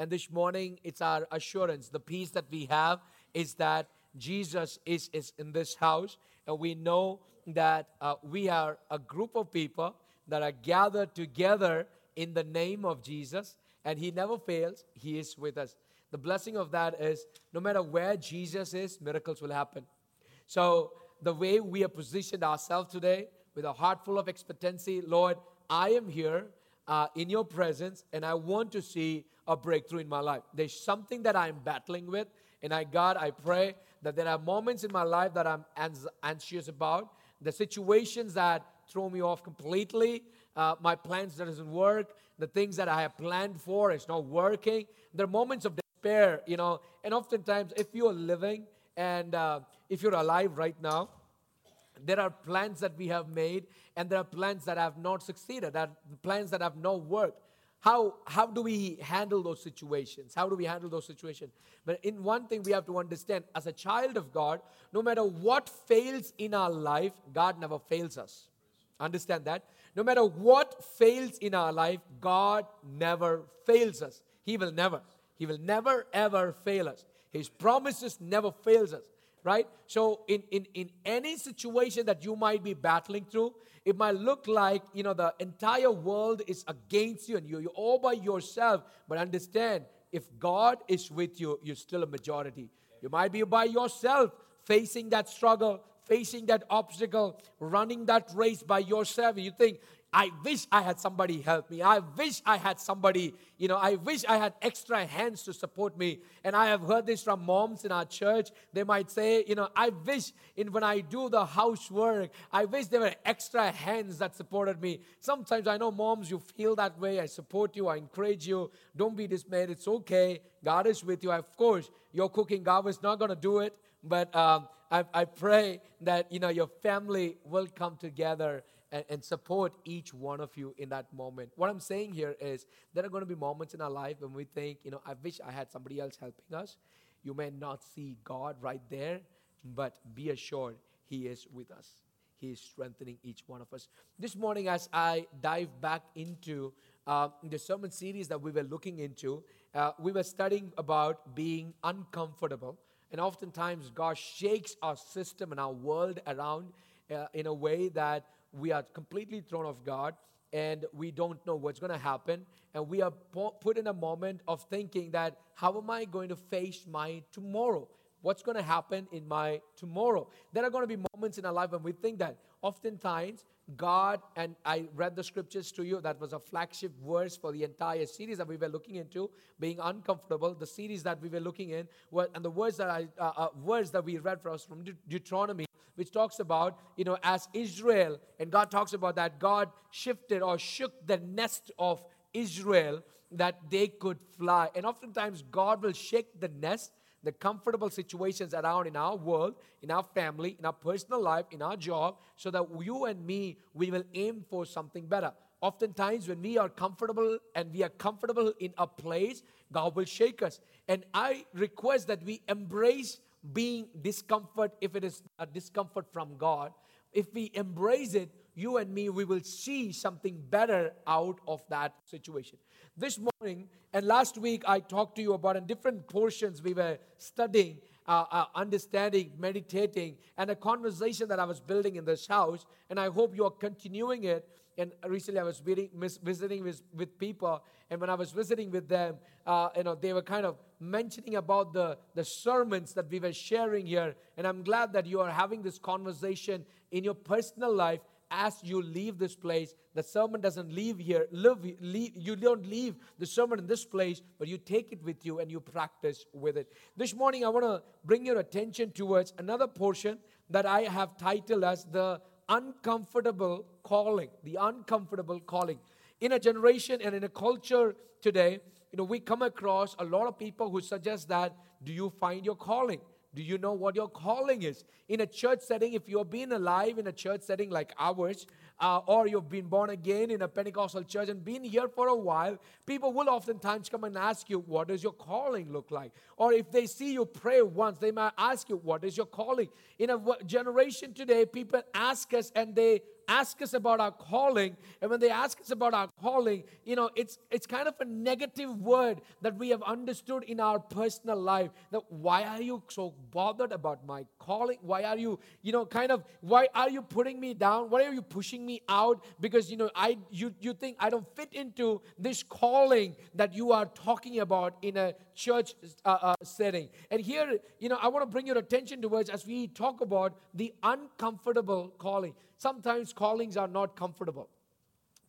And this morning, it's our assurance. The peace that we have is that Jesus is, is in this house. And we know that uh, we are a group of people that are gathered together in the name of Jesus. And He never fails, He is with us. The blessing of that is no matter where Jesus is, miracles will happen. So, the way we have positioned ourselves today with a heart full of expectancy, Lord, I am here uh, in your presence and I want to see a breakthrough in my life. There's something that I'm battling with, and I, God, I pray that there are moments in my life that I'm anxious about, the situations that throw me off completely, uh, my plans that doesn't work, the things that I have planned for is not working. There are moments of despair, you know, and oftentimes if you're living and uh, if you're alive right now, there are plans that we have made and there are plans that have not succeeded, are plans that have not worked. How, how do we handle those situations? How do we handle those situations? But in one thing we have to understand as a child of God, no matter what fails in our life, God never fails us. Understand that? No matter what fails in our life, God never fails us. He will never. He will never ever fail us. His promises never fails us right? So in, in in any situation that you might be battling through it might look like you know the entire world is against you and you, you're all by yourself. But understand if god is with you you're still a majority. You might be by yourself facing that struggle facing that obstacle running that race by yourself. You think I wish I had somebody help me. I wish I had somebody, you know, I wish I had extra hands to support me. And I have heard this from moms in our church. They might say, you know, I wish in when I do the housework, I wish there were extra hands that supported me. Sometimes I know moms, you feel that way. I support you, I encourage you. Don't be dismayed. It's okay. God is with you. Of course, your cooking, God is not going to do it. But um, I, I pray that, you know, your family will come together and, and support each one of you in that moment. What I'm saying here is there are going to be moments in our life when we think, you know, I wish I had somebody else helping us. You may not see God right there, but be assured He is with us. He is strengthening each one of us. This morning, as I dive back into uh, the sermon series that we were looking into, uh, we were studying about being uncomfortable. And oftentimes, God shakes our system and our world around uh, in a way that we are completely thrown off guard and we don't know what's going to happen. And we are put in a moment of thinking that how am i going to face my tomorrow? What's going to happen in my tomorrow? There are going to be moments in our life when we think that. Oftentimes god and i read the scriptures to you that was a flagship verse for the entire series that we were looking into being uncomfortable. The series that we were looking in were, and the words that i uh, uh, words that we read for us from deuteronomy which talks about, you know, as Israel, and God talks about that God shifted or shook the nest of Israel that they could fly. And oftentimes, God will shake the nest, the comfortable situations around in our world, in our family, in our personal life, in our job, so that you and me, we will aim for something better. Oftentimes, when we are comfortable and we are comfortable in a place, God will shake us. And I request that we embrace being discomfort, if it is a discomfort from God, if we embrace it, you and me, we will see something better out of that situation. This morning and last week, I talked to you about in different portions we were studying, uh, uh, understanding, meditating, and a conversation that I was building in this house. And I hope you are continuing it and recently I was visiting, with, with people, and when I was visiting with them, uh, you know, they were kind of mentioning about the, the sermons that we were sharing here. And I'm glad that you are having this conversation in your personal life as you leave this place. The sermon doesn't leave here. Live, leave, you don't leave the sermon in this place, but you take it with you and you practice with it. This morning, I want to bring your attention towards another portion that I have titled as the uncomfortable calling. The uncomfortable calling. In a generation and in a culture today, you know, we come across a lot of people who suggest that do you find your calling? Do you know what your calling is? In a church setting, if you're being alive in a church setting like ours, uh, or you've been born again in a Pentecostal church and been here for a while, people will oftentimes come and ask you, What does your calling look like? Or if they see you pray once, they might ask you, What is your calling? In a generation today, people ask us and they ask us about our calling, and when they ask us about our calling, you know, it's it's kind of a negative word that we have understood in our personal life. That why are you so bothered about my calling? Why are you, you know, kind of why are you putting me down? Why are you pushing me out? Because you know, I you you think I don't fit into this calling that you are talking about in a church uh, uh, setting. And here, you know, I want to bring your attention towards as we talk about the uncomfortable calling. Sometimes callings are not comfortable.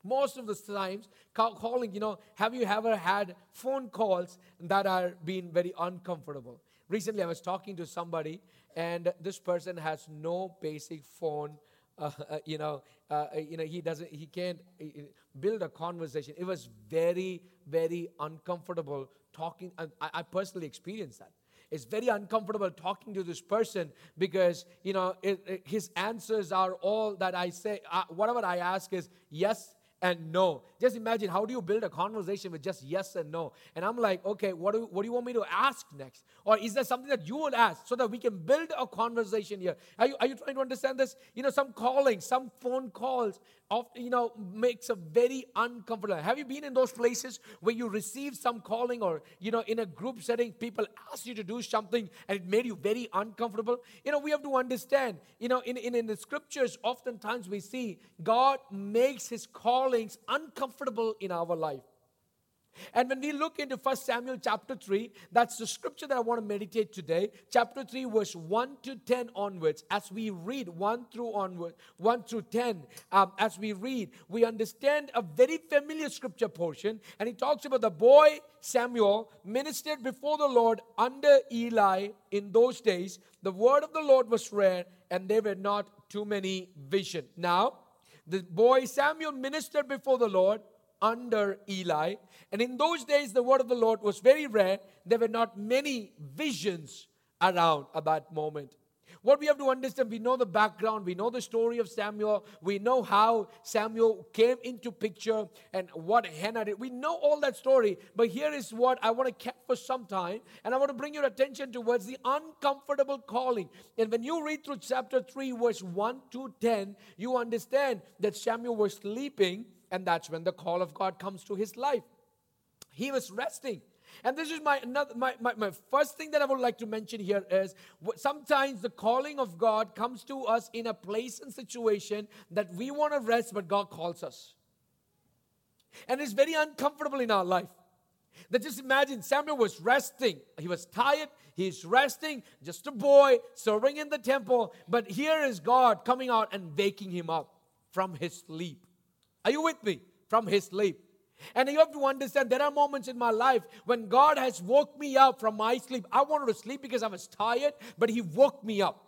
Most of the times, calling, you know, have you ever had phone calls that are being very uncomfortable? Recently, I was talking to somebody, and this person has no basic phone. Uh, you know, uh, you know, he doesn't, he can't uh, build a conversation. It was very, very uncomfortable talking. I, I personally experienced that it's very uncomfortable talking to this person because you know it, it, his answers are all that i say uh, whatever i ask is yes and no. Just imagine how do you build a conversation with just yes and no? And I'm like, okay, what do, what do you want me to ask next? Or is there something that you would ask so that we can build a conversation here? Are you, are you trying to understand this? You know, some calling, some phone calls of, you know, makes a very uncomfortable. Have you been in those places where you receive some calling or, you know, in a group setting, people ask you to do something and it made you very uncomfortable? You know, we have to understand, you know, in, in, in the scriptures, oftentimes we see God makes his callings uncomfortable in our life. And when we look into 1 Samuel chapter 3, that's the scripture that I want to meditate today. Chapter 3, verse 1 to 10 onwards. As we read 1 through onward, 1 through 10, um, as we read, we understand a very familiar scripture portion. And he talks about the boy Samuel ministered before the Lord under Eli in those days. The word of the Lord was rare, and there were not too many vision. Now, the boy Samuel ministered before the Lord under Eli. And in those days, the word of the Lord was very rare. There were not many visions around at that moment. What we have to understand, we know the background, we know the story of Samuel, we know how Samuel came into picture and what Hannah did. We know all that story, but here is what I want to keep for some time, and I want to bring your attention towards the uncomfortable calling. And when you read through chapter 3, verse 1 to 10, you understand that Samuel was sleeping and that's when the call of God comes to his life. He was resting. And this is my, another, my, my, my first thing that I would like to mention here is sometimes the calling of God comes to us in a place and situation that we want to rest, but God calls us. And it's very uncomfortable in our life. That just imagine Samuel was resting. He was tired. He's resting, just a boy serving in the temple. But here is God coming out and waking him up from his sleep. Are you with me? From his sleep. And you have to understand there are moments in my life when God has woke me up from my sleep. I wanted to sleep because I was tired, but He woke me up.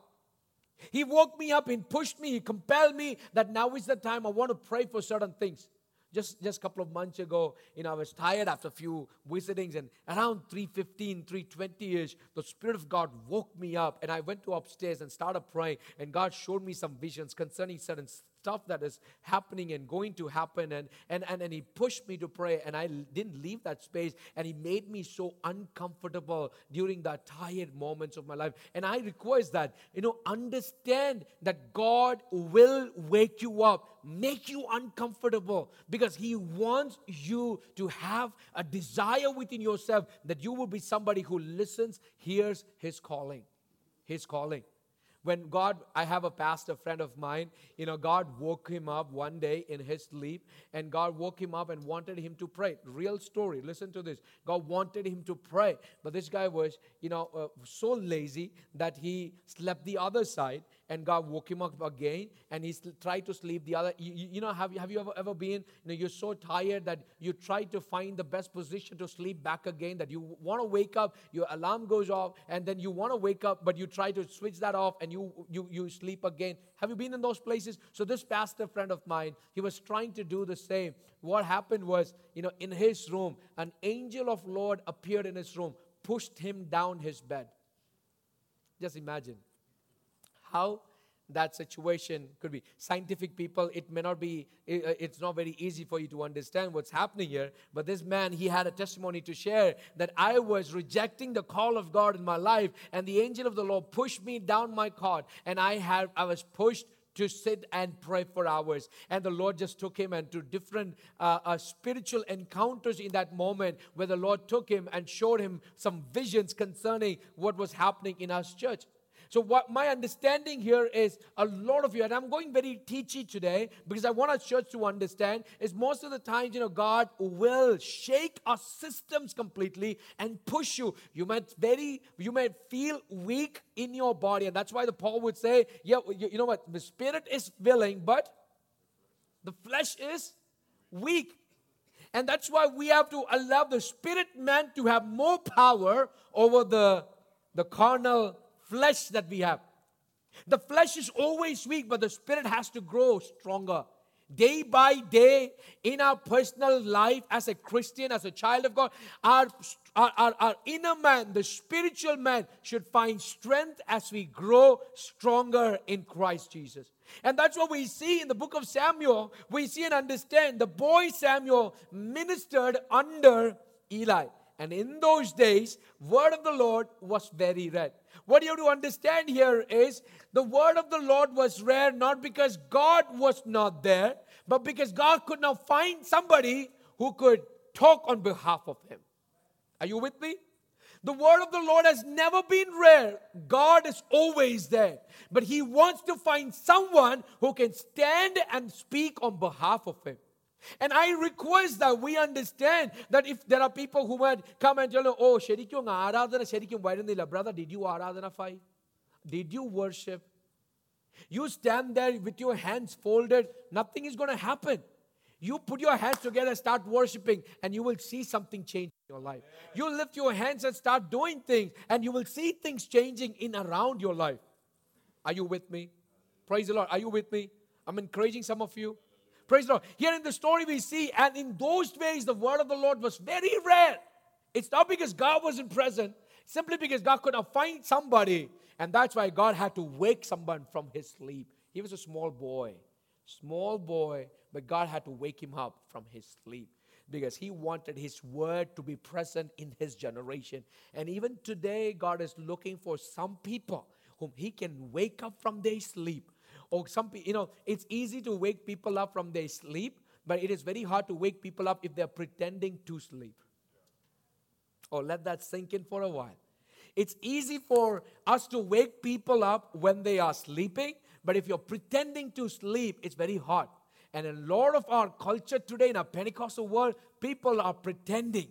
He woke me up and pushed me, He compelled me that now is the time I want to pray for certain things. Just, just a couple of months ago, you know, I was tired after a few visitings, and around 3.15, 3.20ish, the Spirit of God woke me up, and I went to upstairs and started praying, and God showed me some visions concerning certain stuff that is happening and going to happen. And, and, and, and he pushed me to pray, and I didn't leave that space. And he made me so uncomfortable during the tired moments of my life. And I request that, you know, understand that God will wake you up, make you uncomfortable, because he wants you to have a desire within yourself that you will be somebody who listens, hears his calling. His calling when God, I have a pastor friend of mine, you know, God woke him up one day in his sleep, and God woke him up and wanted him to pray. Real story. Listen to this. God wanted him to pray, but this guy was, you know, uh, so lazy that he slept the other side and God woke him up again and he tried to sleep the other. You, you, know, have you, have you ever, ever been, you know, you're so tired that you try to find the best position to sleep back again, that you want to wake up, your alarm goes off, and then you want to wake up, but you try to switch that off and you, you, you sleep again. Have you been in those places? So this pastor friend of mine, he was trying to do the same. What happened was, you know, in his room, an angel of Lord appeared in his room, pushed him down his bed. Just imagine how that situation could be. Scientific people, it may not be, it's not very easy for you to understand what's happening here. But this man, he had a testimony to share that I was rejecting the call of God in my life, and the angel of the Lord pushed me down my cot, and I had I was pushed to sit and pray for hours. And the Lord just took him and to different uh, uh, spiritual encounters in that moment where the Lord took him and showed him some visions concerning what was happening in our church. So, what my understanding here is a lot of you, and I'm going very teachy today because I want our church to understand, is most of the times, you know, God will shake our systems completely and push you. You might very, you might feel weak in your body, and that's why the Paul would say, yeah, you, you know what, the spirit is willing, but the flesh is weak. And that's why we have to allow the spirit man to have more power over the, the carnal flesh that we have. The flesh is always weak, but the spirit has to grow stronger. Day by day in our personal life as a Christian, as a child of God, our, our, our, inner man, the spiritual man, should find strength as we grow stronger in Christ Jesus. And that's what we see in the book of Samuel. We see and understand the boy Samuel ministered under Eli. And in those days, word of the Lord was very rare. What you have to understand here is the word of the Lord was rare not because God was not there, but because God could not find somebody who could talk on behalf of him. Are you with me? The word of the Lord has never been rare. God is always there. But He wants to find someone who can stand and speak on behalf of Him. And I request that we understand that if there are people who might come and tell you, oh, ശരിക്കും ആരാധന ശരിക്കും വരുന്നില്ല. Brother, did you ആരാധന fight? Did you worship? You stand there with your hands folded, nothing is going to happen. You put your hands together, start worshiping, and you will see something change in your life. You lift your hands and start doing things, and you will see things changing in around your life. Are you with me? Praise the Lord. Are you with me? I'm encouraging some of you. Praise the Lord. Here in the story, we see, and in those days, the word of the Lord was very rare. It's not because God wasn't present, simply because God could not find somebody. And that's why God had to wake someone from his sleep. He was a small boy, small boy, but God had to wake him up from his sleep because he wanted his word to be present in his generation. And even today, God is looking for some people whom he can wake up from their sleep or some you know it's easy to wake people up from their sleep but it is very hard to wake people up if they're pretending to sleep. Oh let that sink in for a while. It's easy for us to wake people up when they are sleeping but if you're pretending to sleep it's very hard. And a lot of our culture today in our pentecostal world people are pretending.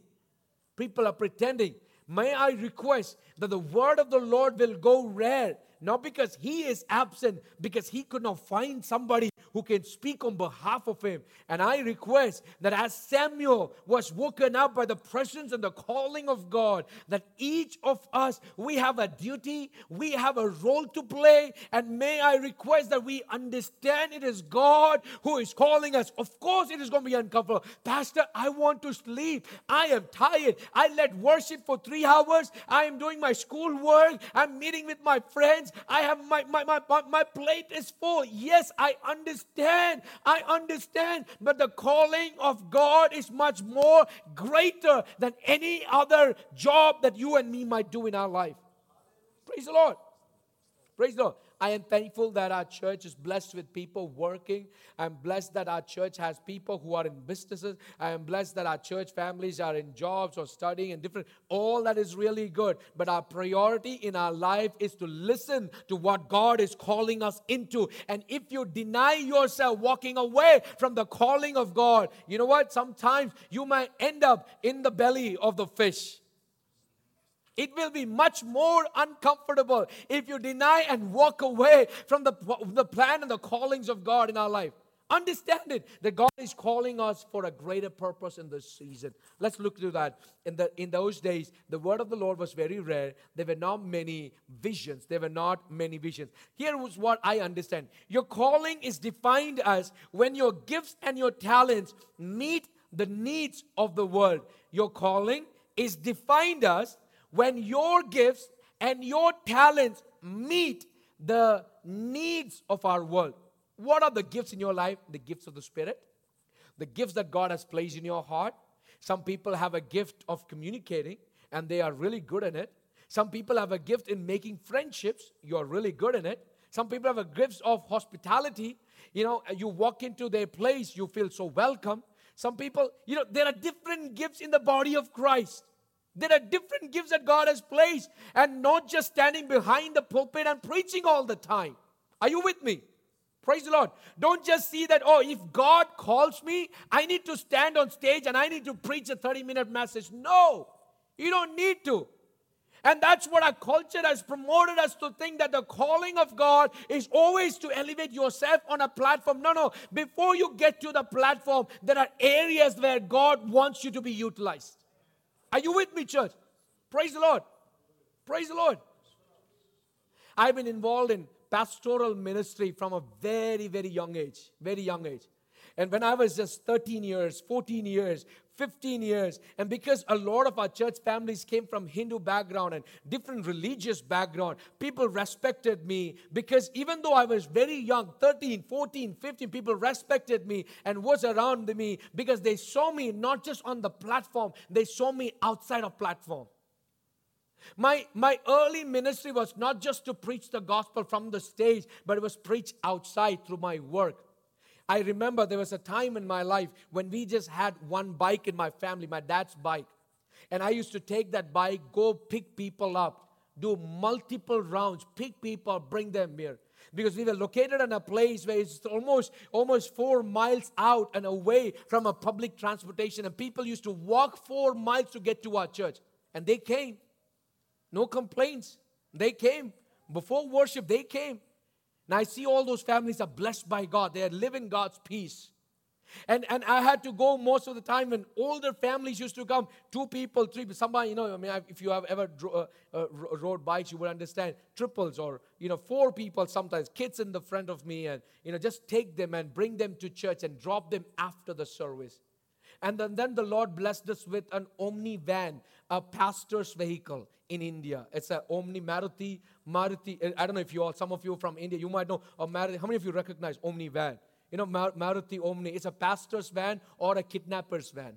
People are pretending. May i request that the word of the lord will go rare not because he is absent, because he could not find somebody who can speak on behalf of him. And I request that as Samuel was woken up by the presence and the calling of God, that each of us, we have a duty, we have a role to play. And may I request that we understand it is God who is calling us. Of course, it is going to be uncomfortable. Pastor, I want to sleep. I am tired. I led worship for three hours. I am doing my school work. I'm meeting with my friends. I have my, my, my, my plate is full. Yes, I understand. I understand. But the calling of God is much more greater than any other job that you and me might do in our life. Praise the Lord. Praise the Lord. I am thankful that our church is blessed with people working. I'm blessed that our church has people who are in businesses. I am blessed that our church families are in jobs or studying and different. All that is really good. But our priority in our life is to listen to what God is calling us into. And if you deny yourself walking away from the calling of God, you know what? Sometimes you might end up in the belly of the fish. It will be much more uncomfortable if you deny and walk away from the, the plan and the callings of God in our life. Understand it that God is calling us for a greater purpose in this season. Let's look through that. In, the, in those days, the word of the Lord was very rare. There were not many visions. There were not many visions. Here was what I understand your calling is defined as when your gifts and your talents meet the needs of the world. Your calling is defined as when your gifts and your talents meet the needs of our world. What are the gifts in your life? The gifts of the Spirit, the gifts that God has placed in your heart. Some people have a gift of communicating and they are really good in it. Some people have a gift in making friendships, you're really good in it. Some people have a gift of hospitality. You know, you walk into their place, you feel so welcome. Some people, you know, there are different gifts in the body of Christ. There are different gifts that God has placed, and not just standing behind the pulpit and preaching all the time. Are you with me? Praise the Lord. Don't just see that, oh, if God calls me, I need to stand on stage and I need to preach a 30 minute message. No, you don't need to. And that's what our culture has promoted us to think that the calling of God is always to elevate yourself on a platform. No, no. Before you get to the platform, there are areas where God wants you to be utilized. Are you with me, church? Praise the Lord. Praise the Lord. I've been involved in pastoral ministry from a very, very young age. Very young age. And when I was just 13 years, 14 years, 15 years, and because a lot of our church families came from Hindu background and different religious background, people respected me because even though I was very young, 13, 14, 15, people respected me and was around me because they saw me not just on the platform, they saw me outside of platform. My, my early ministry was not just to preach the gospel from the stage, but it was preached outside through my work. I remember there was a time in my life when we just had one bike in my family, my dad's bike. And I used to take that bike, go pick people up, do multiple rounds, pick people, bring them here. Because we were located in a place where it's almost almost four miles out and away from a public transportation, and people used to walk four miles to get to our church. And they came. No complaints. They came. Before worship, they came. And I see all those families are blessed by God. They are living God's peace. And, and I had to go most of the time when older families used to come, two people, three people, somebody, you know, I mean, if you have ever dro- uh, uh, rode bikes, you would understand triples or, you know, four people sometimes, kids in the front of me, and, you know, just take them and bring them to church and drop them after the service. And then, then the Lord blessed us with an Omni van, a pastor's vehicle in India. It's a Omni Maruti. Maruti. Eh, I don't know if you all, some of you from India, you might know. Maruti. How many of you recognize Omni van? You know, Mar- Maruti Omni. It's a pastor's van or a kidnapper's van.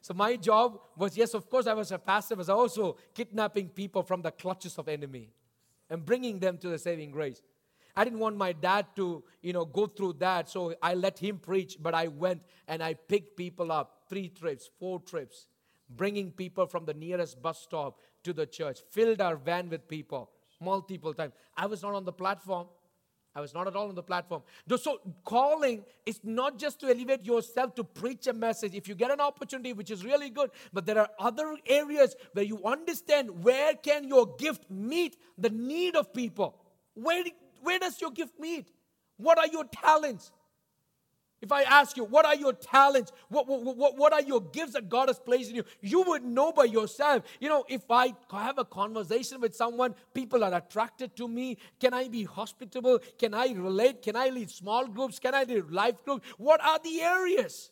So my job was, yes, of course, I was a pastor, was also kidnapping people from the clutches of enemy and bringing them to the saving grace. I didn't want my dad to, you know, go through that, so I let him preach. But I went and I picked people up, three trips, four trips, bringing people from the nearest bus stop to the church, filled our van with people multiple times. I was not on the platform. I was not at all on the platform. So, calling is not just to elevate yourself to preach a message. If you get an opportunity, which is really good, but there are other areas where you understand where can your gift meet the need of people. Where, where does your gift meet? What are your talents? If I ask you, what are your talents? What, what, what, what, are your gifts that God has placed in you? You would know by yourself. You know, if I have a conversation with someone, people are attracted to me. Can I be hospitable? Can I relate? Can I lead small groups? Can I lead life groups? What are the areas?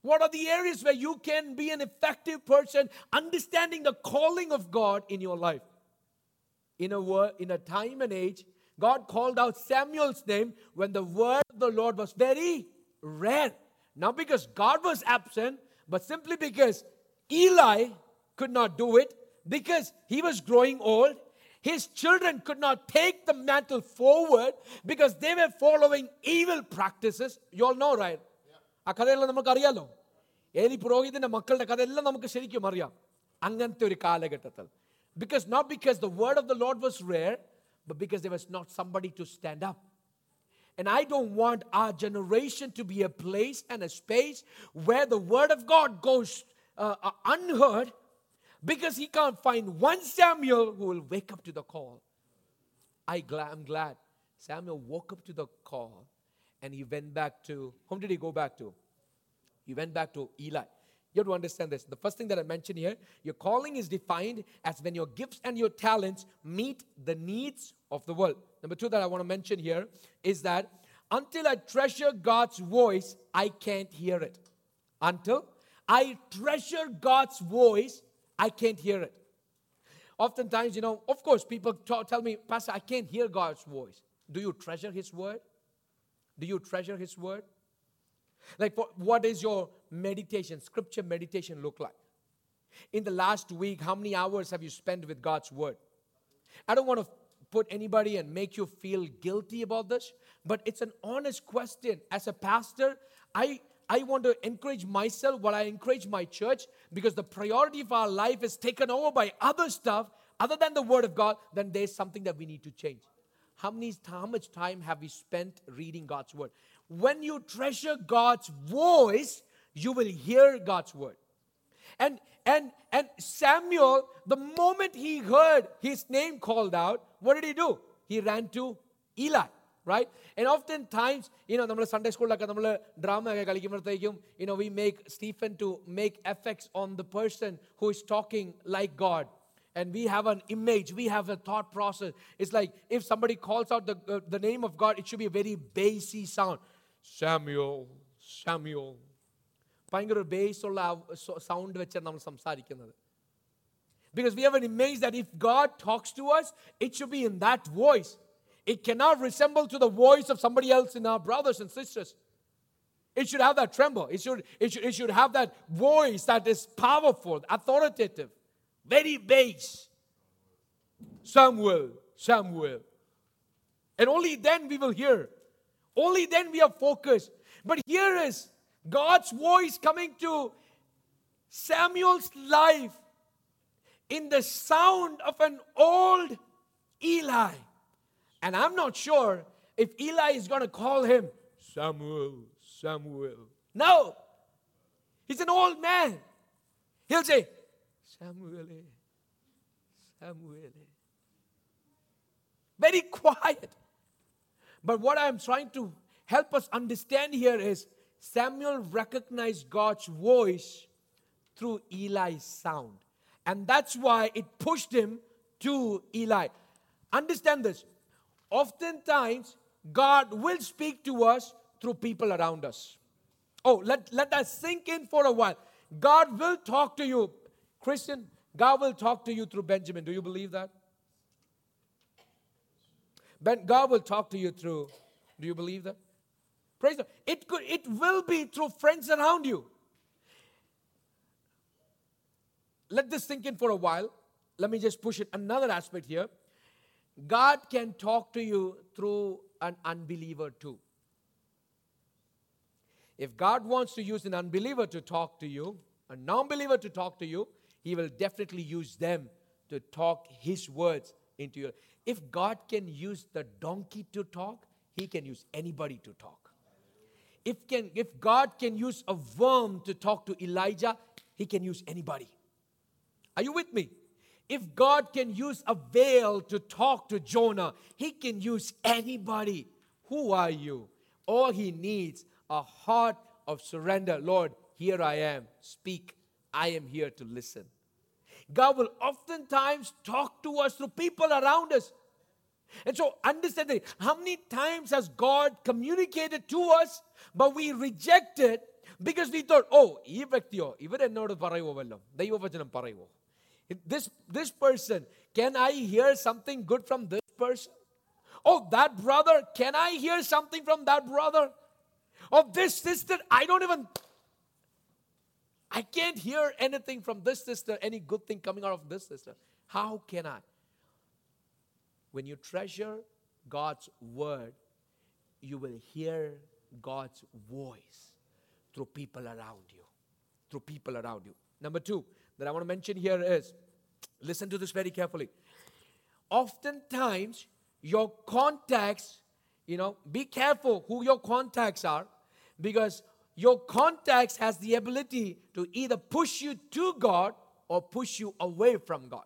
What are the areas where you can be an effective person, understanding the calling of God in your life? In a, word, in a time and age God called out Samuel's name when the word of the Lord was very rare. Not because God was absent, but simply because Eli could not do it, because he was growing old. His children could not take the mantle forward because they were following evil practices. You all know, right? ആ കഥയെല്ലാം നമുക്ക് അറിയാലോ ഏലി പുരോഹിതന്റെ മക്കളുടെ കഥയെല്ലാം നമുക്ക് ശരിക്കും അറിയാം അങ്ങനത്തെ ഒരു കാലഘട്ടത്തിൽ because not because the word of the Lord was rare but because there was not somebody to stand up. And I don't want our generation to be a place and a space where the word of God goes uh, uh, unheard because he can't find one Samuel who will wake up to the call. I I'm glad Samuel woke up to the call and he went back to, whom did he go back to? He went back to Eli. You have to understand this. The first thing that I mentioned here, your calling is defined as when your gifts and your talents meet the needs of the world. Number two that I want to mention here is that until I treasure God's voice, I can't hear it. Until I treasure God's voice, I can't hear it. oftentimes, you know, of course, people t- tell me, Pastor, I can't hear God's voice. Do you treasure His word? Do you treasure His word? Like, what, what is your meditation, scripture meditation look like? In the last week, how many hours have you spent with God's word? I don't want to put anybody and make you feel guilty about this, but it's an honest question. As a pastor, I I want to encourage myself while I encourage my church because the priority of our life is taken over by other stuff other than the Word of God, then there's something that we need to change. How, many, how much time have we spent reading God's Word? When you treasure God's voice, you will hear God's Word. And and and Samuel, the moment he heard his name called out, what did he do? He ran to Eli right? And oftentimes, you know, നമ്മൾ Sunday സ്കൂളിലൊക്കെ നമ്മൾ drama ഒക്കെ കളിക്കുമ്പോഴത്തേക്കും you know, we make Stephen to make effects on the person who is talking like God. And we have an image, we have a thought process. It's like if somebody calls out the, uh, the name of God, it should be a very bassy sound. Samuel, Samuel. ഭയങ്കര ഒരു ബേസുള്ള sound വെച്ചാണ് നമ്മൾ സംസാരിക്കുന്നത് Because we have an image that if God talks to us, it should be in that voice. It cannot resemble to the voice of somebody else in our brothers and sisters. It should have that tremble. It should, it should, it should have that voice that is powerful, authoritative, very bass. Some will, some will. And only then we will hear. Only then we are focused. But here is God's voice coming to Samuel's life in the sound of an old Eli. And I'm not sure if Eli is going to call him Samuel, Samuel. No. He's an old man. He'll say, Samuel, Samuel. Very quiet. But what I'm trying to help us understand here is Samuel recognized God's voice through Eli's sound. And that's why it pushed him to Eli. Understand this. Oftentimes, God will speak to us through people around us. Oh, let, let that sink in for a while. God will talk to you. Christian, God will talk to you through Benjamin. Do you believe that? Ben, God will talk to you through. Do you believe that? Praise God. It could it will be through friends around you. Let this sink in for a while. Let me just push it another aspect here. God can talk to you through an unbeliever too. If God wants to use an unbeliever to talk to you, a non believer to talk to you, He will definitely use them to talk His words into you. If God can use the donkey to talk, He can use anybody to talk. If, can, if God can use a worm to talk to Elijah, He can use anybody. Are you with me? If God can use a veil to talk to Jonah, He can use anybody. Who are you? All He needs a heart of surrender. Lord, here I am. Speak. I am here to listen. God will oftentimes talk to us through people around us. And so, understand that how many times has God communicated to us, but we rejected because we thought, oh, ഈ വ്യക്തിയോ ഇവരെന്നോട് പറയുമോ വല്ലതും ദൈവവചനം പറയുമോ this, this person, can I hear something good from this person? Oh, that brother, can I hear something from that brother? Of this sister, I don't even, I can't hear anything from this sister, any good thing coming out of this sister. How can I? When you treasure God's word, you will hear God's voice through people around you. Through people around you. Number two, that I want to mention here is listen to this very carefully. Oftentimes, your contacts, you know, be careful who your contacts are because your contacts has the ability to either push you to God or push you away from God.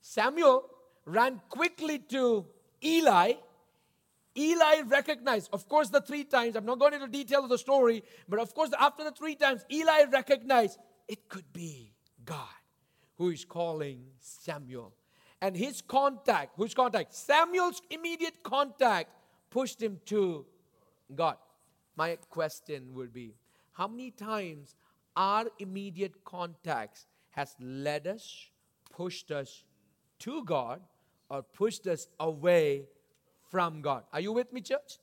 Samuel ran quickly to Eli. Eli recognized, of course, the three times. I'm not going into detail of the story, but of course, after the three times, Eli recognized it could be God who is calling Samuel. And his contact, whose contact? Samuel's immediate contact pushed him to God. My question would be how many times our immediate contacts has led us, pushed us to God or pushed us away from God. Are you with me, church?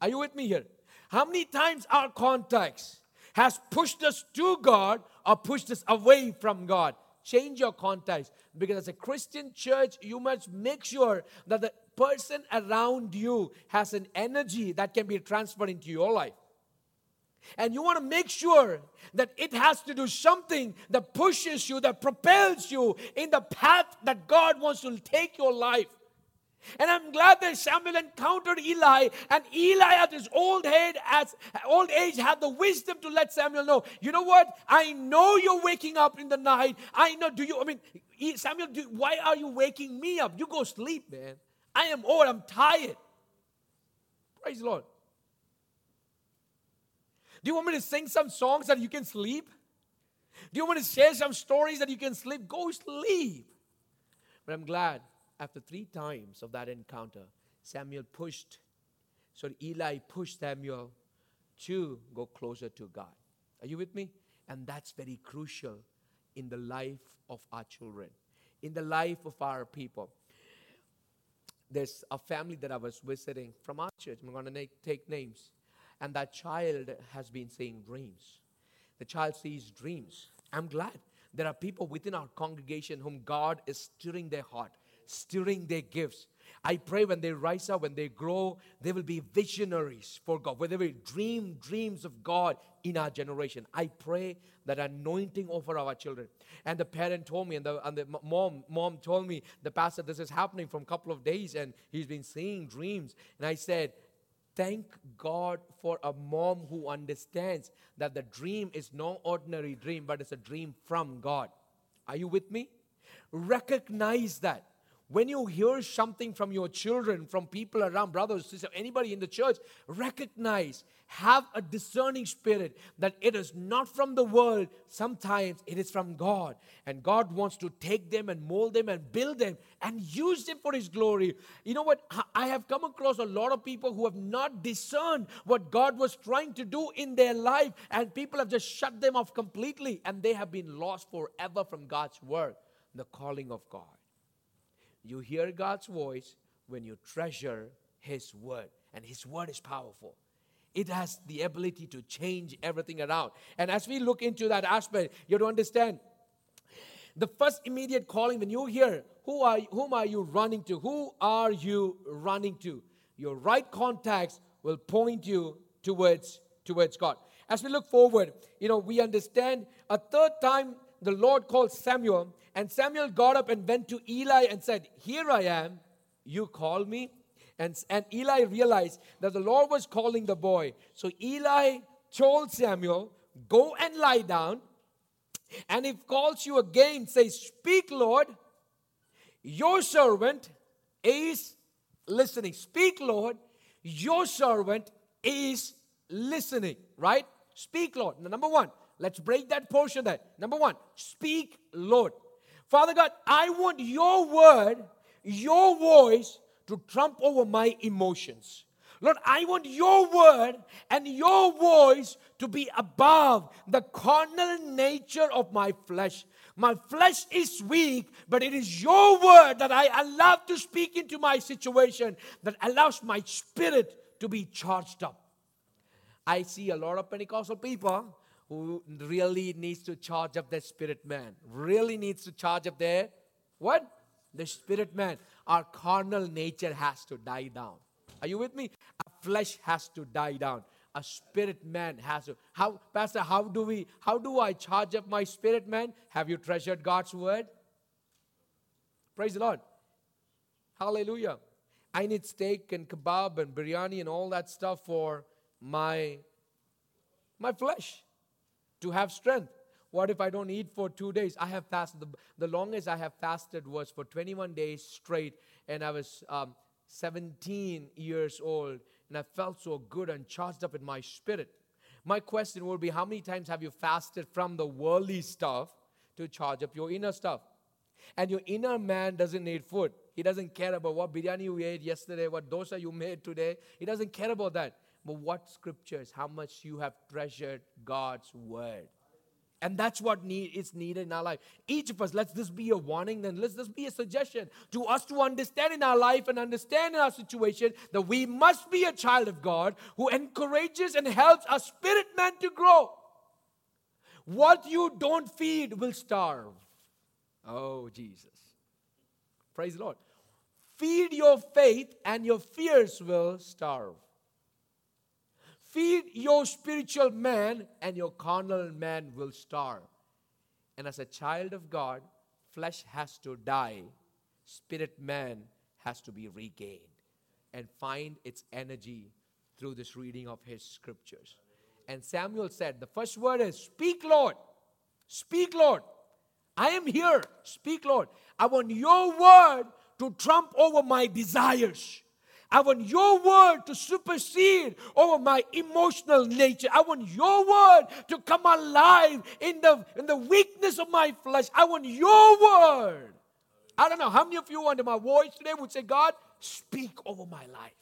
Are you with me here? How many times our context has pushed us to God or pushed us away from God? Change your context because as a Christian church, you must make sure that the person around you has an energy that can be transferred into your life. And you want to make sure that it has to do something that pushes you, that propels you in the path that God wants to take your life. And I'm glad that Samuel encountered Eli, and Eli at his old age, as old age, had the wisdom to let Samuel know. You know what? I know you're waking up in the night. I know. Do you? I mean, Samuel, do, why are you waking me up? You go sleep, man. I am old. I'm tired. Praise the Lord. Do you want me to sing some songs that you can sleep? Do you want me to share some stories that you can sleep? Go sleep. But I'm glad after three times of that encounter, Samuel pushed, so Eli pushed Samuel to go closer to God. Are you with me? And that's very crucial in the life of our children, in the life of our people. There's a family that I was visiting from our church. I'm going to take names. And that child has been seeing dreams. The child sees dreams. I'm glad there are people within our congregation whom God is stirring their heart stirring their gifts. I pray when they rise up, when they grow, they will be visionaries for God, where they will dream dreams of God in our generation. I pray that anointing over our children. And the parent told me, and the, and the mom, mom told me, the pastor, this is happening from a couple of days, and he's been seeing dreams. And I said, Thank God for a mom who understands that the dream is no ordinary dream, but it's a dream from God. Are you with me? Recognize that when you hear something from your children, from people around, brothers, sisters, anybody in the church, recognize, have a discerning spirit that it is not from the world. Sometimes it is from God. And God wants to take them and mold them and build them and use them for His glory. You know what? I have come across a lot of people who have not discerned what God was trying to do in their life, and people have just shut them off completely, and they have been lost forever from God's word, the calling of God. You hear God's voice when you treasure His word, and His word is powerful. It has the ability to change everything around. And as we look into that aspect, you have to understand the first immediate calling when you hear who are whom are you running to who are you running to your right contacts will point you towards towards god as we look forward you know we understand a third time the lord called samuel and Samuel got up and went to Eli and said, Here I am, you call me? And, and Eli realized that the Lord was calling the boy. So Eli told Samuel, Go and lie down. And if calls you again, say, Speak, Lord, your servant is listening. Speak, Lord, your servant is listening, right? Speak, Lord. Number one, let's break that portion there. Number one, speak, Lord. Father God, I want your word, your voice to trump over my emotions. Lord, I want your word and your voice to be above the carnal nature of my flesh. My flesh is weak, but it is your word that I allow to speak into my situation that allows my spirit to be charged up. I see a lot of Pentecostal people who really needs to charge up their spirit man. Really needs to charge up their what? The spirit man. Our carnal nature has to die down. Are you with me? Our flesh has to die down. A spirit man has to. How, Pastor, how do we, how do I charge up my spirit man? Have you treasured God's word? Praise the Lord. Hallelujah. I need steak and kebab and biryani and all that stuff for my my flesh to have strength. What if I don't eat for two days? I have fasted. The, the longest I have fasted was for 21 days straight, and I was um, 17 years old, and I felt so good and charged up in my spirit. My question will be how many times have you fasted from the worldly stuff to charge up your inner stuff? And your inner man doesn't need food. He doesn't care about what biryani you ate yesterday, what dosa you made today. He doesn't care about that but what scriptures, how much you have treasured God's word. And that's what need, is needed in our life. Each of us, let this be a warning, then let this be a suggestion to us to understand in our life and understand in our situation that we must be a child of God who encourages and helps our spirit man to grow. What you don't feed will starve. Oh, Jesus. Praise the Lord. Feed your faith, and your fears will starve. Feed your spiritual man, and your carnal man will starve. And as a child of God, flesh has to die, spirit man has to be regained and find its energy through this reading of his scriptures. And Samuel said, The first word is, Speak, Lord. Speak, Lord. I am here. Speak, Lord. I want your word to trump over my desires. I want your word to supersede over my emotional nature. I want your word to come alive in the, in the weakness of my flesh. I want your word. I don't know how many of you under my voice today would say, God, speak over my life.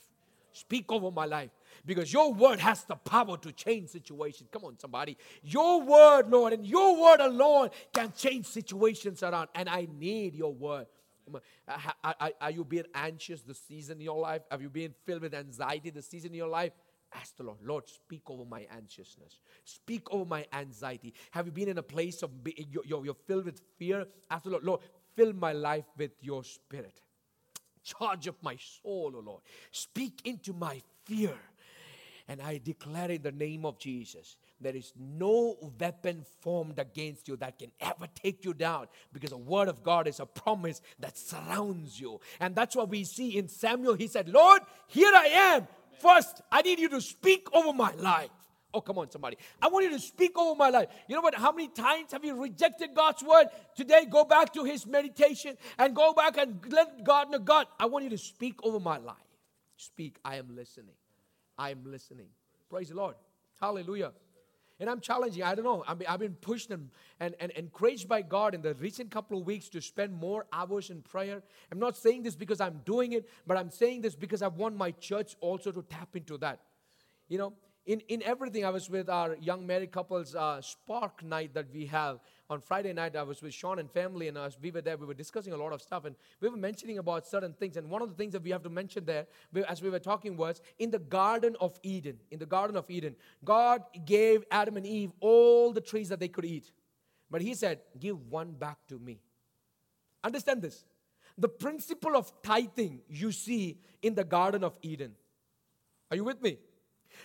Speak over my life. Because your word has the power to change situations. Come on, somebody. Your word, Lord, and your word alone can change situations around. And I need your word. Uh, are you being anxious this season in your life? Have you been filled with anxiety this season in your life? Ask the Lord, Lord, speak over my anxiousness. Speak over my anxiety. Have you been in a place of you're, you're filled with fear? Ask the Lord, Lord, fill my life with your spirit. Charge of my soul, O oh Lord. Speak into my fear. And I declare in the name of Jesus, there is no weapon formed against you that can ever take you down because the word of God is a promise that surrounds you. And that's what we see in Samuel. He said, Lord, here I am. First, I need you to speak over my life. Oh, come on, somebody. I want you to speak over my life. You know what? How many times have you rejected God's word? Today, go back to his meditation and go back and let God know God, I want you to speak over my life. Speak. I am listening. I am listening. Praise the Lord. Hallelujah. And I'm challenging, I don't know, I've been pushed and, and, and encouraged by God in the recent couple of weeks to spend more hours in prayer. I'm not saying this because I'm doing it, but I'm saying this because I want my church also to tap into that. You know, in, in everything, I was with our young married couples uh, spark night that we have on Friday night. I was with Sean and family, and as we were there, we were discussing a lot of stuff, and we were mentioning about certain things. And one of the things that we have to mention there, as we were talking, was in the Garden of Eden. In the Garden of Eden, God gave Adam and Eve all the trees that they could eat, but He said, "Give one back to me." Understand this. The principle of tithing you see in the Garden of Eden. Are you with me?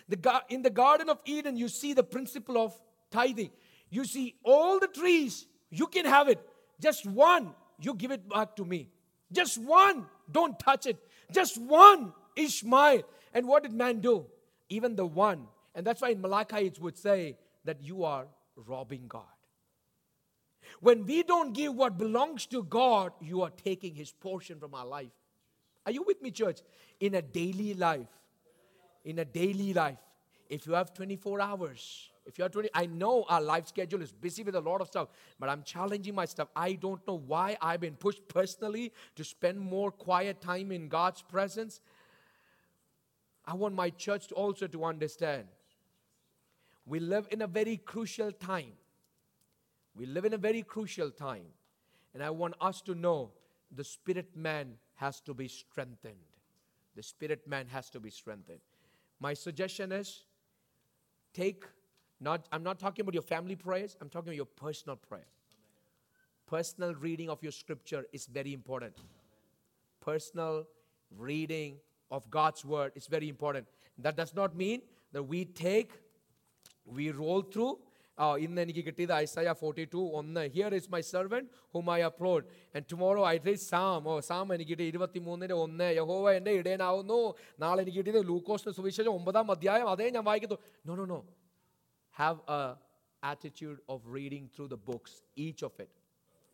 The, in the Garden of Eden, you see the principle of tithing. You see all the trees, you can have it. Just one, you give it back to me. Just one, don't touch it. Just one, Ishmael. And what did man do? Even the one. And that's why in Malachi it would say that you are robbing God. When we don't give what belongs to God, you are taking his portion from our life. Are you with me, church? In a daily life, in a daily life, if you have 24 hours, if you're 20, I know our life schedule is busy with a lot of stuff, but I'm challenging myself. I don't know why I've been pushed personally to spend more quiet time in God's presence. I want my church also to understand we live in a very crucial time. We live in a very crucial time. And I want us to know the spirit man has to be strengthened. The spirit man has to be strengthened. My suggestion is take not I'm not talking about your family prayers, I'm talking about your personal prayer. Personal reading of your scripture is very important. Personal reading of God's word is very important. That does not mean that we take, we roll through, ഇന്ന് എനിക്ക് കിട്ടിയത് Isaiah forty two ഒന്ന് here is my servant hmm I uphold and tomorrow I read Sam oh Sam എനിക്ക് കിട്ടിയ ഇരുപത്തി മൂന്നിൻ്റെ ഒന്ന് യഹോവ എൻ്റെ ഇടയനാവുന്നു നാളെ എനിക്ക് കിട്ടിയത് ലൂക്കോസിൻ്റെ സുവിശേഷം ഒമ്പതാം അധ്യായം അതേ ഞാൻ വായിക്കുന്നു no no no have a attitude of reading through the books, each of it.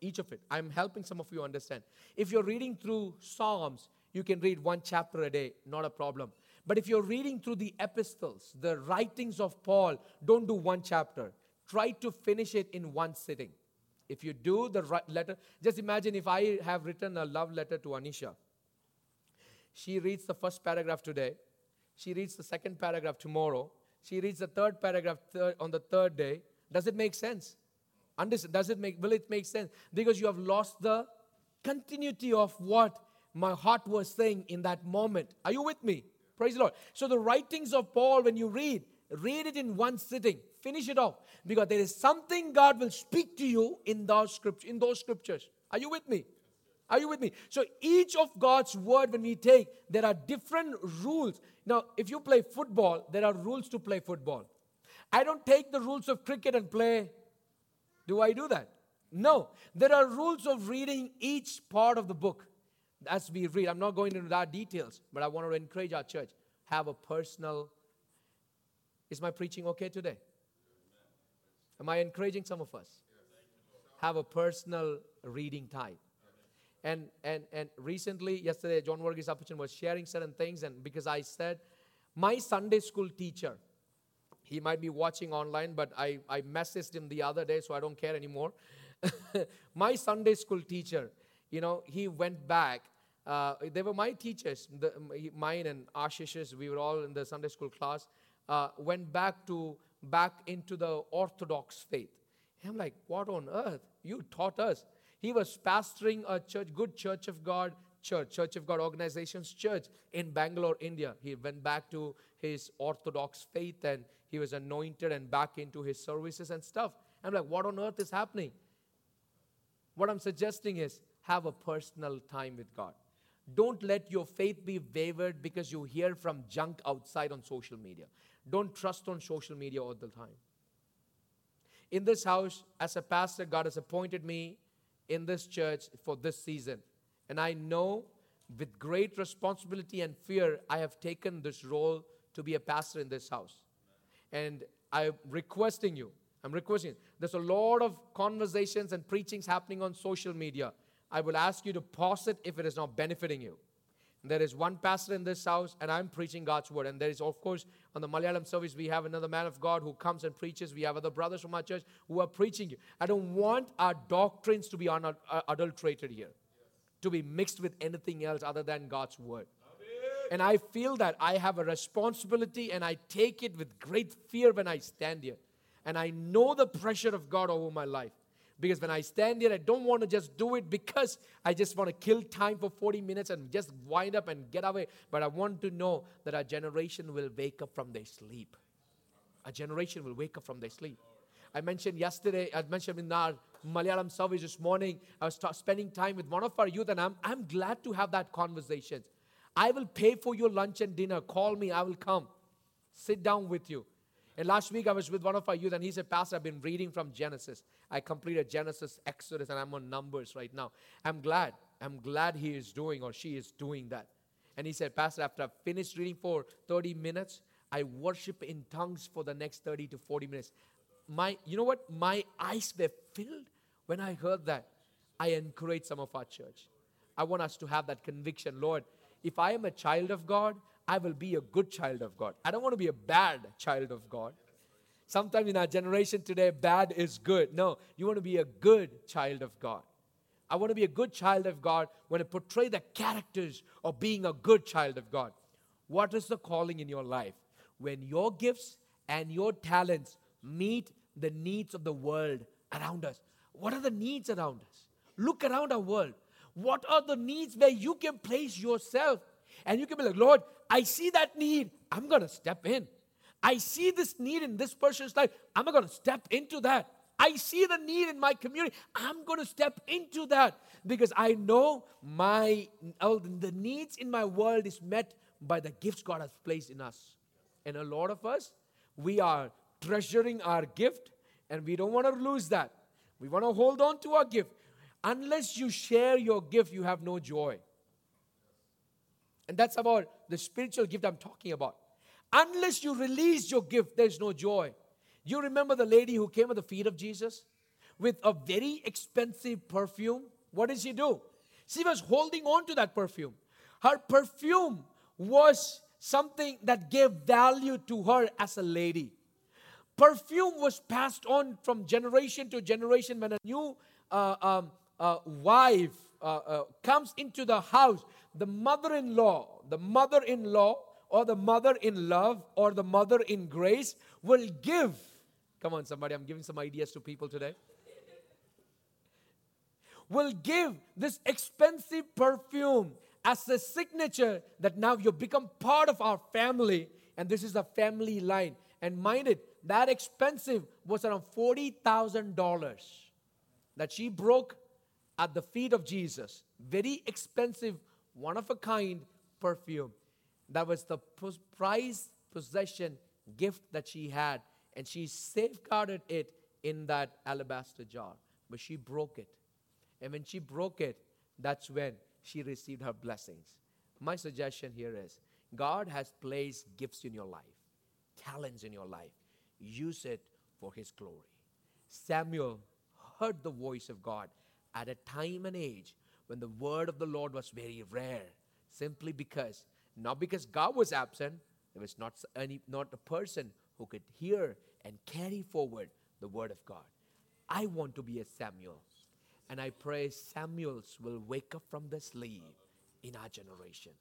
Each of it. I'm helping some of you understand. If you're reading through Psalms, you can read one chapter a day, not a problem. But if you're reading through the epistles, the writings of Paul, don't do one chapter. Try to finish it in one sitting. If you do the right letter, just imagine if I have written a love letter to Anisha. She reads the first paragraph today, she reads the second paragraph tomorrow, she reads the third paragraph on the third day. Does it make sense? Understand? Does it make, will it make sense? Because you have lost the continuity of what my heart was saying in that moment. Are you with me? Praise the Lord. So the writings of Paul, when you read, read it in one sitting. Finish it off. Because there is something God will speak to you in those scriptures. In those scriptures. Are you with me? Are you with me? So each of God's word when we take, there are different rules. Now, if you play football, there are rules to play football. I don't take the rules of cricket and play. Do I do that? No. There are rules of reading each part of the book as we read. I'm not going into that details, but I want to encourage our church. Have a personal. Is my preaching okay today? Am I encouraging some of us? Have a personal reading time. And, and, and recently, yesterday, John Varghese Apachan was sharing certain things, and because I said, my Sunday school teacher, he might be watching online, but I, I messaged him the other day, so I don't care anymore. my Sunday school teacher, you know, he went back. Uh, they were my teachers, the, mine and Ashish's, we were all in the Sunday school class, uh, went back to back into the Orthodox faith. And I'm like, what on earth? You taught us. He was pastoring a church, good Church of God church, Church of God Organizations Church in Bangalore, India. He went back to his Orthodox faith and he was anointed and back into his services and stuff. I'm like, what on earth is happening? What I'm suggesting is have a personal time with God. Don't let your faith be wavered because you hear from junk outside on social media. Don't trust on social media all the time. In this house, as a pastor, God has appointed me in this church for this season. And I know with great responsibility and fear, I have taken this role to be a pastor in this house. And I'm requesting you, I'm requesting, there's a lot of conversations and preachings happening on social media. I will ask you to pause it if it is not benefiting you. There is one pastor in this house, and I'm preaching God's word. And there is, of course, on the Malayalam service, we have another man of God who comes and preaches. We have other brothers from our church who are preaching. I don't want our doctrines to be unadulterated uh, here, to be mixed with anything else other than God's word. And I feel that I have a responsibility, and I take it with great fear when I stand here. And I know the pressure of God over my life. Because when I stand here, I don't want to just do it because I just want to kill time for 40 minutes and just wind up and get away. But I want to know that our generation will wake up from their sleep. A generation will wake up from their sleep. I mentioned yesterday, I mentioned in our Malayalam service this morning, I was ta- spending time with one of our youth, and I'm, I'm glad to have that conversation. I will pay for your lunch and dinner. Call me, I will come. Sit down with you. And last week I was with one of our youth, and he said, Pastor, I've been reading from Genesis. I completed Genesis, Exodus, and I'm on Numbers right now. I'm glad. I'm glad he is doing or she is doing that. And he said, Pastor, after I've finished reading for 30 minutes, I worship in tongues for the next 30 to 40 minutes. My, you know what? My eyes were filled when I heard that. I encourage some of our church. I want us to have that conviction, Lord. If I am a child of God, I will be a good child of God. I don't want to be a bad child of God. Sometimes in our generation today, bad is good. No, you want to be a good child of God. I want to be a good child of God when I portray the characters of being a good child of God. What is the calling in your life? When your gifts and your talents meet the needs of the world around us. What are the needs around us? Look around our world. What are the needs where you can place yourself? And you can be like, Lord, I see that need. I'm going to step in. I see this need in this person's life. I'm going to step into that. I see the need in my community. I'm going to step into that because I know my oh, the needs in my world is met by the gifts God has placed in us. And a lot of us, we are treasuring our gift and we don't want to lose that. We want to hold on to our gift. Unless you share your gift, you have no joy. And that's about the spiritual gift I'm talking about. Unless you release your gift, there's no joy. You remember the lady who came at the feet of Jesus with a very expensive perfume? What did she do? She was holding on to that perfume. Her perfume was something that gave value to her as a lady. Perfume was passed on from generation to generation when a new uh, um, uh, wife uh, uh comes into the house the mother in law, the mother in law, or the mother in love, or the mother in grace will give. Come on, somebody, I'm giving some ideas to people today. will give this expensive perfume as a signature that now you become part of our family and this is a family line. And mind it, that expensive was around $40,000 that she broke at the feet of Jesus. Very expensive, one of a kind perfume. That was the prized possession gift that she had, and she safeguarded it in that alabaster jar. But she broke it. And when she broke it, that's when she received her blessings. My suggestion here is God has placed gifts in your life, talents in your life. Use it for His glory. Samuel heard the voice of God at a time and age when the word of the Lord was very rare, simply because, not because God was absent, there was not, any, not a person who could hear and carry forward the word of God. I want to be a Samuel. And I pray Samuels will wake up from their sleep in our generation.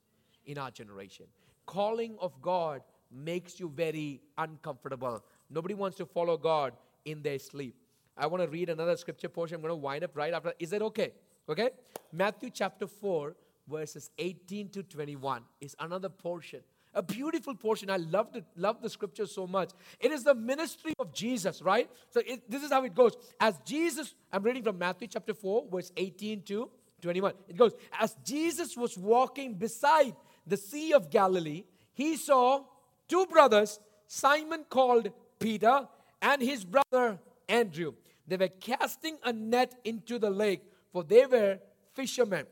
In our generation. Calling of God makes you very uncomfortable. Nobody wants to follow God in their sleep. I want to read another scripture portion. I'm going to wind up right after. Is that okay? Okay? Matthew chapter 4, verses 18 to 21 is another portion. A beautiful portion. I loved it, love the scripture so much. It is the ministry of Jesus, right? So it, this is how it goes. As Jesus, I'm reading from Matthew chapter 4, verse 18 to 21. It goes, As Jesus was walking beside the Sea of Galilee, he saw two brothers, Simon called Peter and his brother Andrew. They were casting a net into the lake, for they were fishermen.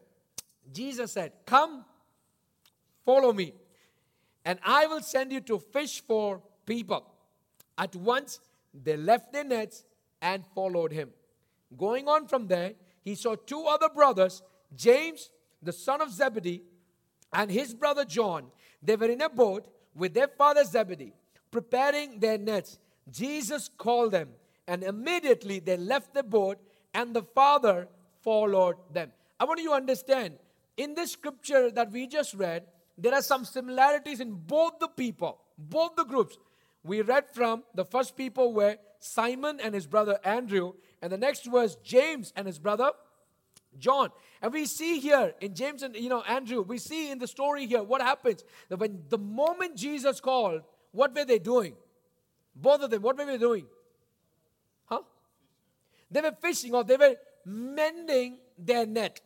Jesus said, Come, follow me, and I will send you to fish for people. At once they left their nets and followed him. Going on from there, he saw two other brothers, James, the son of Zebedee, and his brother John. They were in a boat with their father Zebedee, preparing their nets. Jesus called them and immediately they left the boat, and the father followed them. I want you to understand in this scripture that we just read, there are some similarities in both the people, both the groups. We read from the first people were Simon and his brother Andrew, and the next was James and his brother John. And we see here in James and you know Andrew, we see in the story here what happens that when the moment Jesus called, what were they doing? Both of them, what were they doing? Huh? They were fishing or they were mending their net.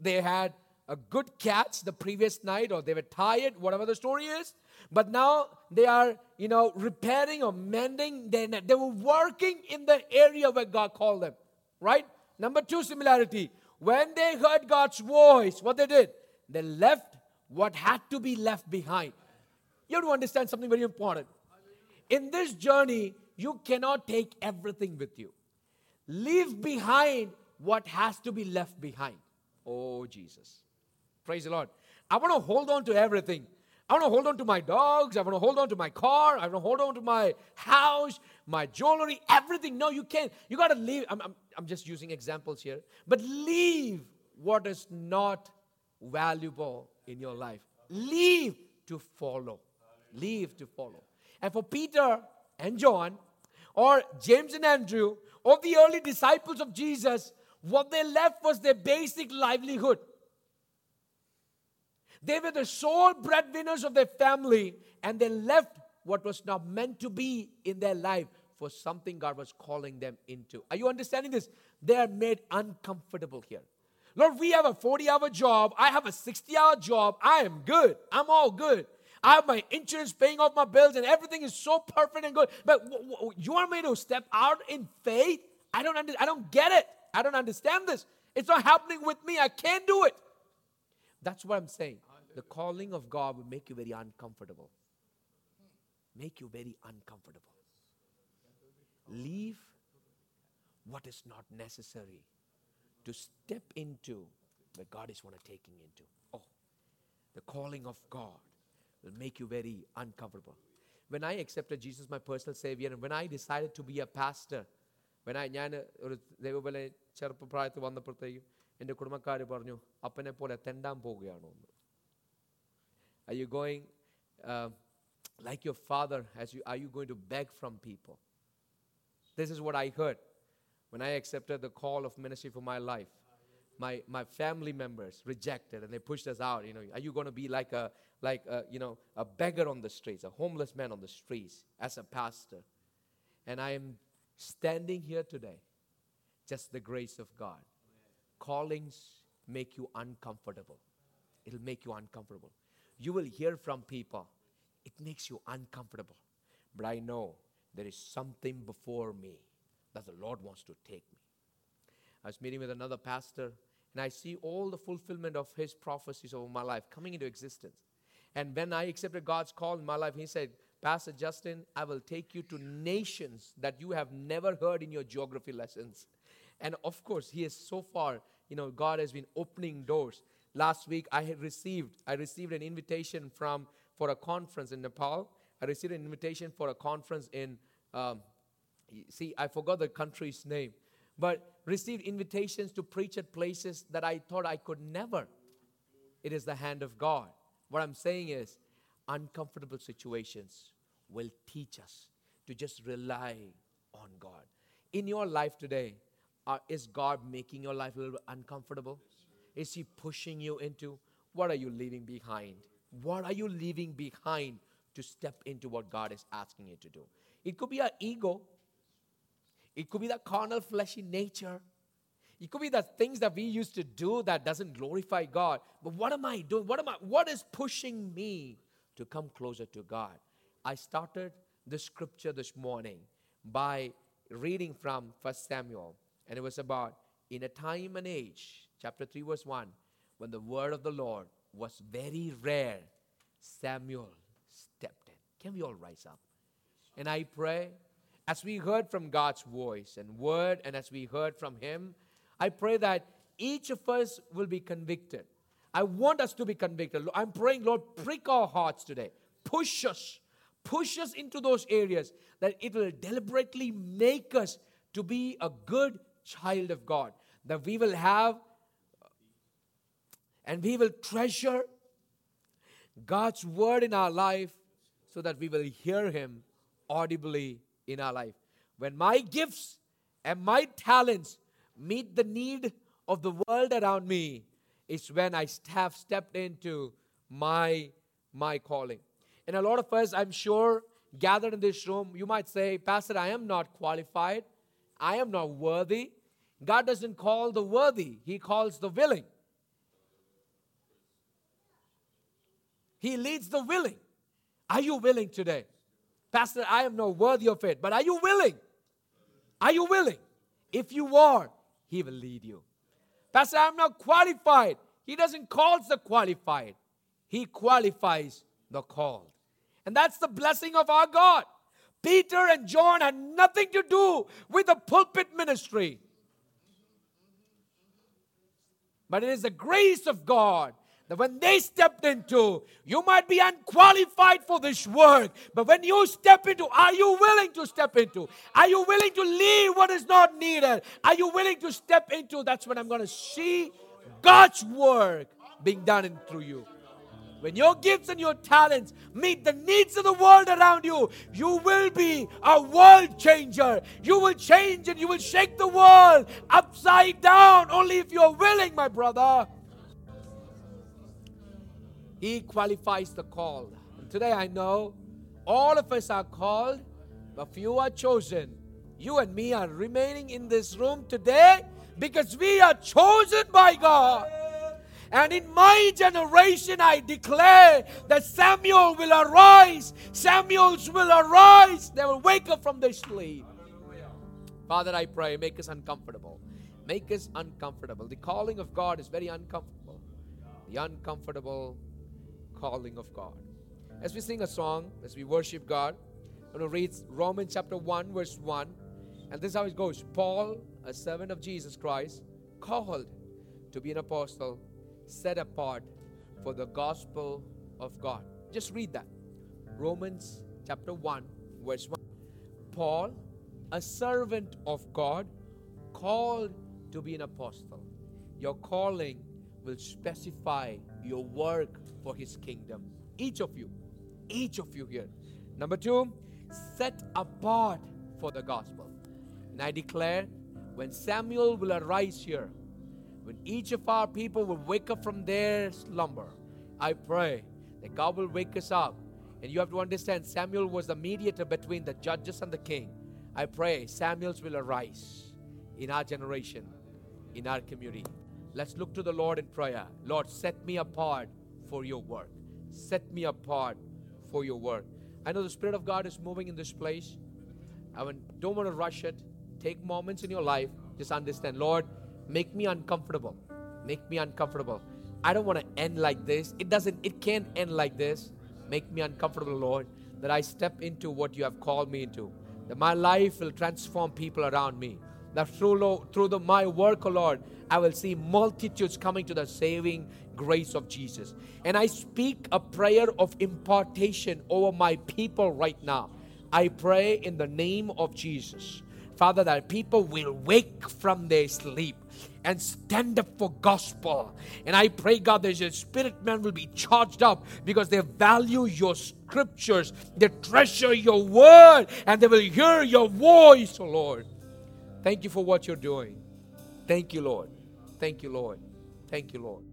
They had a good catch the previous night or they were tired, whatever the story is. But now they are, you know, repairing or mending their net. They were working in the area where God called them, right? Number two similarity. When they heard God's voice, what they did? They left what had to be left behind. You have to understand something very important. In this journey, you cannot take everything with you. Leave behind what has to be left behind. Oh, Jesus. Praise the Lord. I want to hold on to everything. I want to hold on to my dogs. I want to hold on to my car. I want to hold on to my house, my jewelry, everything. No, you can't. You got to leave. I'm, I'm, I'm just using examples here. But leave what is not valuable in your life. Leave to follow. Leave to follow. And for Peter and John, or James and Andrew, or the early disciples of Jesus, what they left was their basic livelihood. They were the sole breadwinners of their family, and they left what was not meant to be in their life for something God was calling them into. Are you understanding this? They are made uncomfortable here. Lord, we have a 40 hour job. I have a 60 hour job. I am good. I'm all good. I have my insurance paying off my bills and everything is so perfect and good. But w- w- you want me to step out in faith? I don't under- I don't get it. I don't understand this. It's not happening with me. I can't do it. That's what I'm saying. The calling of God will make you very uncomfortable. Make you very uncomfortable. Leave what is not necessary to step into where God is want to taking into. Oh, the calling of God will make you very uncomfortable. When I accepted Jesus my personal savior and when I decided to be a pastor, when I ഞാൻ ഒരു ദൈവബല ചെറുപ്പപ്രായത്തിൽ വന്നപ്പോഴത്തേക്കും എൻ്റെ കുടുംബക്കാർ പറഞ്ഞു അപ്പനെ പോലെ തെണ്ടാൻ പോവുകയാണോ എന്ന് Are you going uh, like your father? As you, are you going to beg from people? This is what I heard when I accepted the call of ministry for my life. my, my family members rejected and they pushed us out. You know, are you going to be like a, like a, you know, a beggar on the streets, a homeless man on the streets as a pastor? And I am standing here today, just the grace of God. Callings make you uncomfortable. It'll make you uncomfortable. You will hear from people, it makes you uncomfortable. But I know there is something before me that the Lord wants to take me. I was meeting with another pastor, and I see all the fulfillment of his prophecies over my life coming into existence. And when I accepted God's call in my life, he said, Pastor Justin, I will take you to nations that you have never heard in your geography lessons. And of course, he is so far, you know, God has been opening doors. Last week I had received, I received an invitation from for a conference in Nepal. I received an invitation for a conference in um, see, I forgot the country's name, but received invitations to preach at places that I thought I could never. It is the hand of God. What I'm saying is, uncomfortable situations will teach us to just rely on God. In your life today, uh, is God making your life a little uncomfortable? Is He pushing you into what are you leaving behind? What are you leaving behind to step into what God is asking you to do? It could be our ego, it could be the carnal, fleshy nature. It could be the things that we used to do that doesn't glorify God. But what am I doing? What am I what is pushing me to come closer to God? I started the scripture this morning by reading from First Samuel. And it was about in a time and age, chapter 3, verse 1, when the word of the Lord was very rare, Samuel stepped in. Can we all rise up? And I pray as we heard from God's voice and word, and as we heard from Him, I pray that each of us will be convicted. I want us to be convicted. I'm praying, Lord, prick our hearts today. Push us. Push us into those areas that it will deliberately make us to be a good child of God. That we will have and we will treasure God's word in our life so that we will hear Him audibly in our life. When my gifts and my talents meet the need of the world around me, is when I have stepped into my, my calling. And a lot of us, I'm sure, gathered in this room, you might say, Pastor, I am not qualified. I am not worthy. God doesn't call the worthy, He calls the willing. He leads the willing. Are you willing today? Pastor, I am not worthy of it. But are you willing? Are you willing? If you are, He will lead you. Pastor, I'm not qualified. He doesn't call the qualified, He qualifies the called. And that's the blessing of our God. Peter and John had nothing to do with the pulpit ministry. But it is the grace of God that when they stepped into, you might be unqualified for this work, but when you step into, are you willing to step into? Are you willing to leave what is not needed? Are you willing to step into? That's when I'm going to see God's work being done in through you. When your gifts and your talents meet the needs of the world around you, you will be a world changer. You will change and you will shake the world upside down only if you're willing, my brother. He qualifies the called. And today I know all of us are called, but few are chosen. You and me are remaining in this room today because we are chosen by God. And in my generation, I declare that Samuel will arise. Samuels will arise. They will wake up from their sleep. Father, I pray, make us uncomfortable. Make us uncomfortable. The calling of God is very uncomfortable. The uncomfortable calling of God. As we sing a song, as we worship God, I'm going to read Romans chapter 1, verse 1. And this is how it goes Paul, a servant of Jesus Christ, called to be an apostle, set apart for the gospel of God. Just read that. Romans chapter 1, verse 1. Paul, a servant of God, called to be an apostle. Your calling will specify your work for his kingdom. Each of you, each of you here. Number two, set apart for the gospel. And I declare when Samuel will arise here, when each of our people will wake up from their slumber, I pray that God will wake us up. And you have to understand, Samuel was the mediator between the judges and the king. I pray Samuels will arise in our generation, in our community. Let's look to the Lord in prayer. Lord, set me apart for your work. Set me apart for your work. I know the Spirit of God is moving in this place. I don't want to rush it. Take moments in your life. Just understand, Lord, make me uncomfortable. Make me uncomfortable. I don't want to end like this. It doesn't, it can't end like this. Make me uncomfortable, Lord, that I step into what you have called me into. That my life will transform people around me. That through, through the, my work, oh Lord, I will see multitudes coming to the saving grace of Jesus. And I speak a prayer of impartation over my people right now. I pray in the name of Jesus. Father, that people will wake from their sleep and stand up for gospel. And I pray, God, that your spirit man will be charged up because they value your scriptures, they treasure your word, and they will hear your voice, oh Lord. Thank you for what you're doing. Thank you, Lord. Thank you, Lord. Thank you, Lord.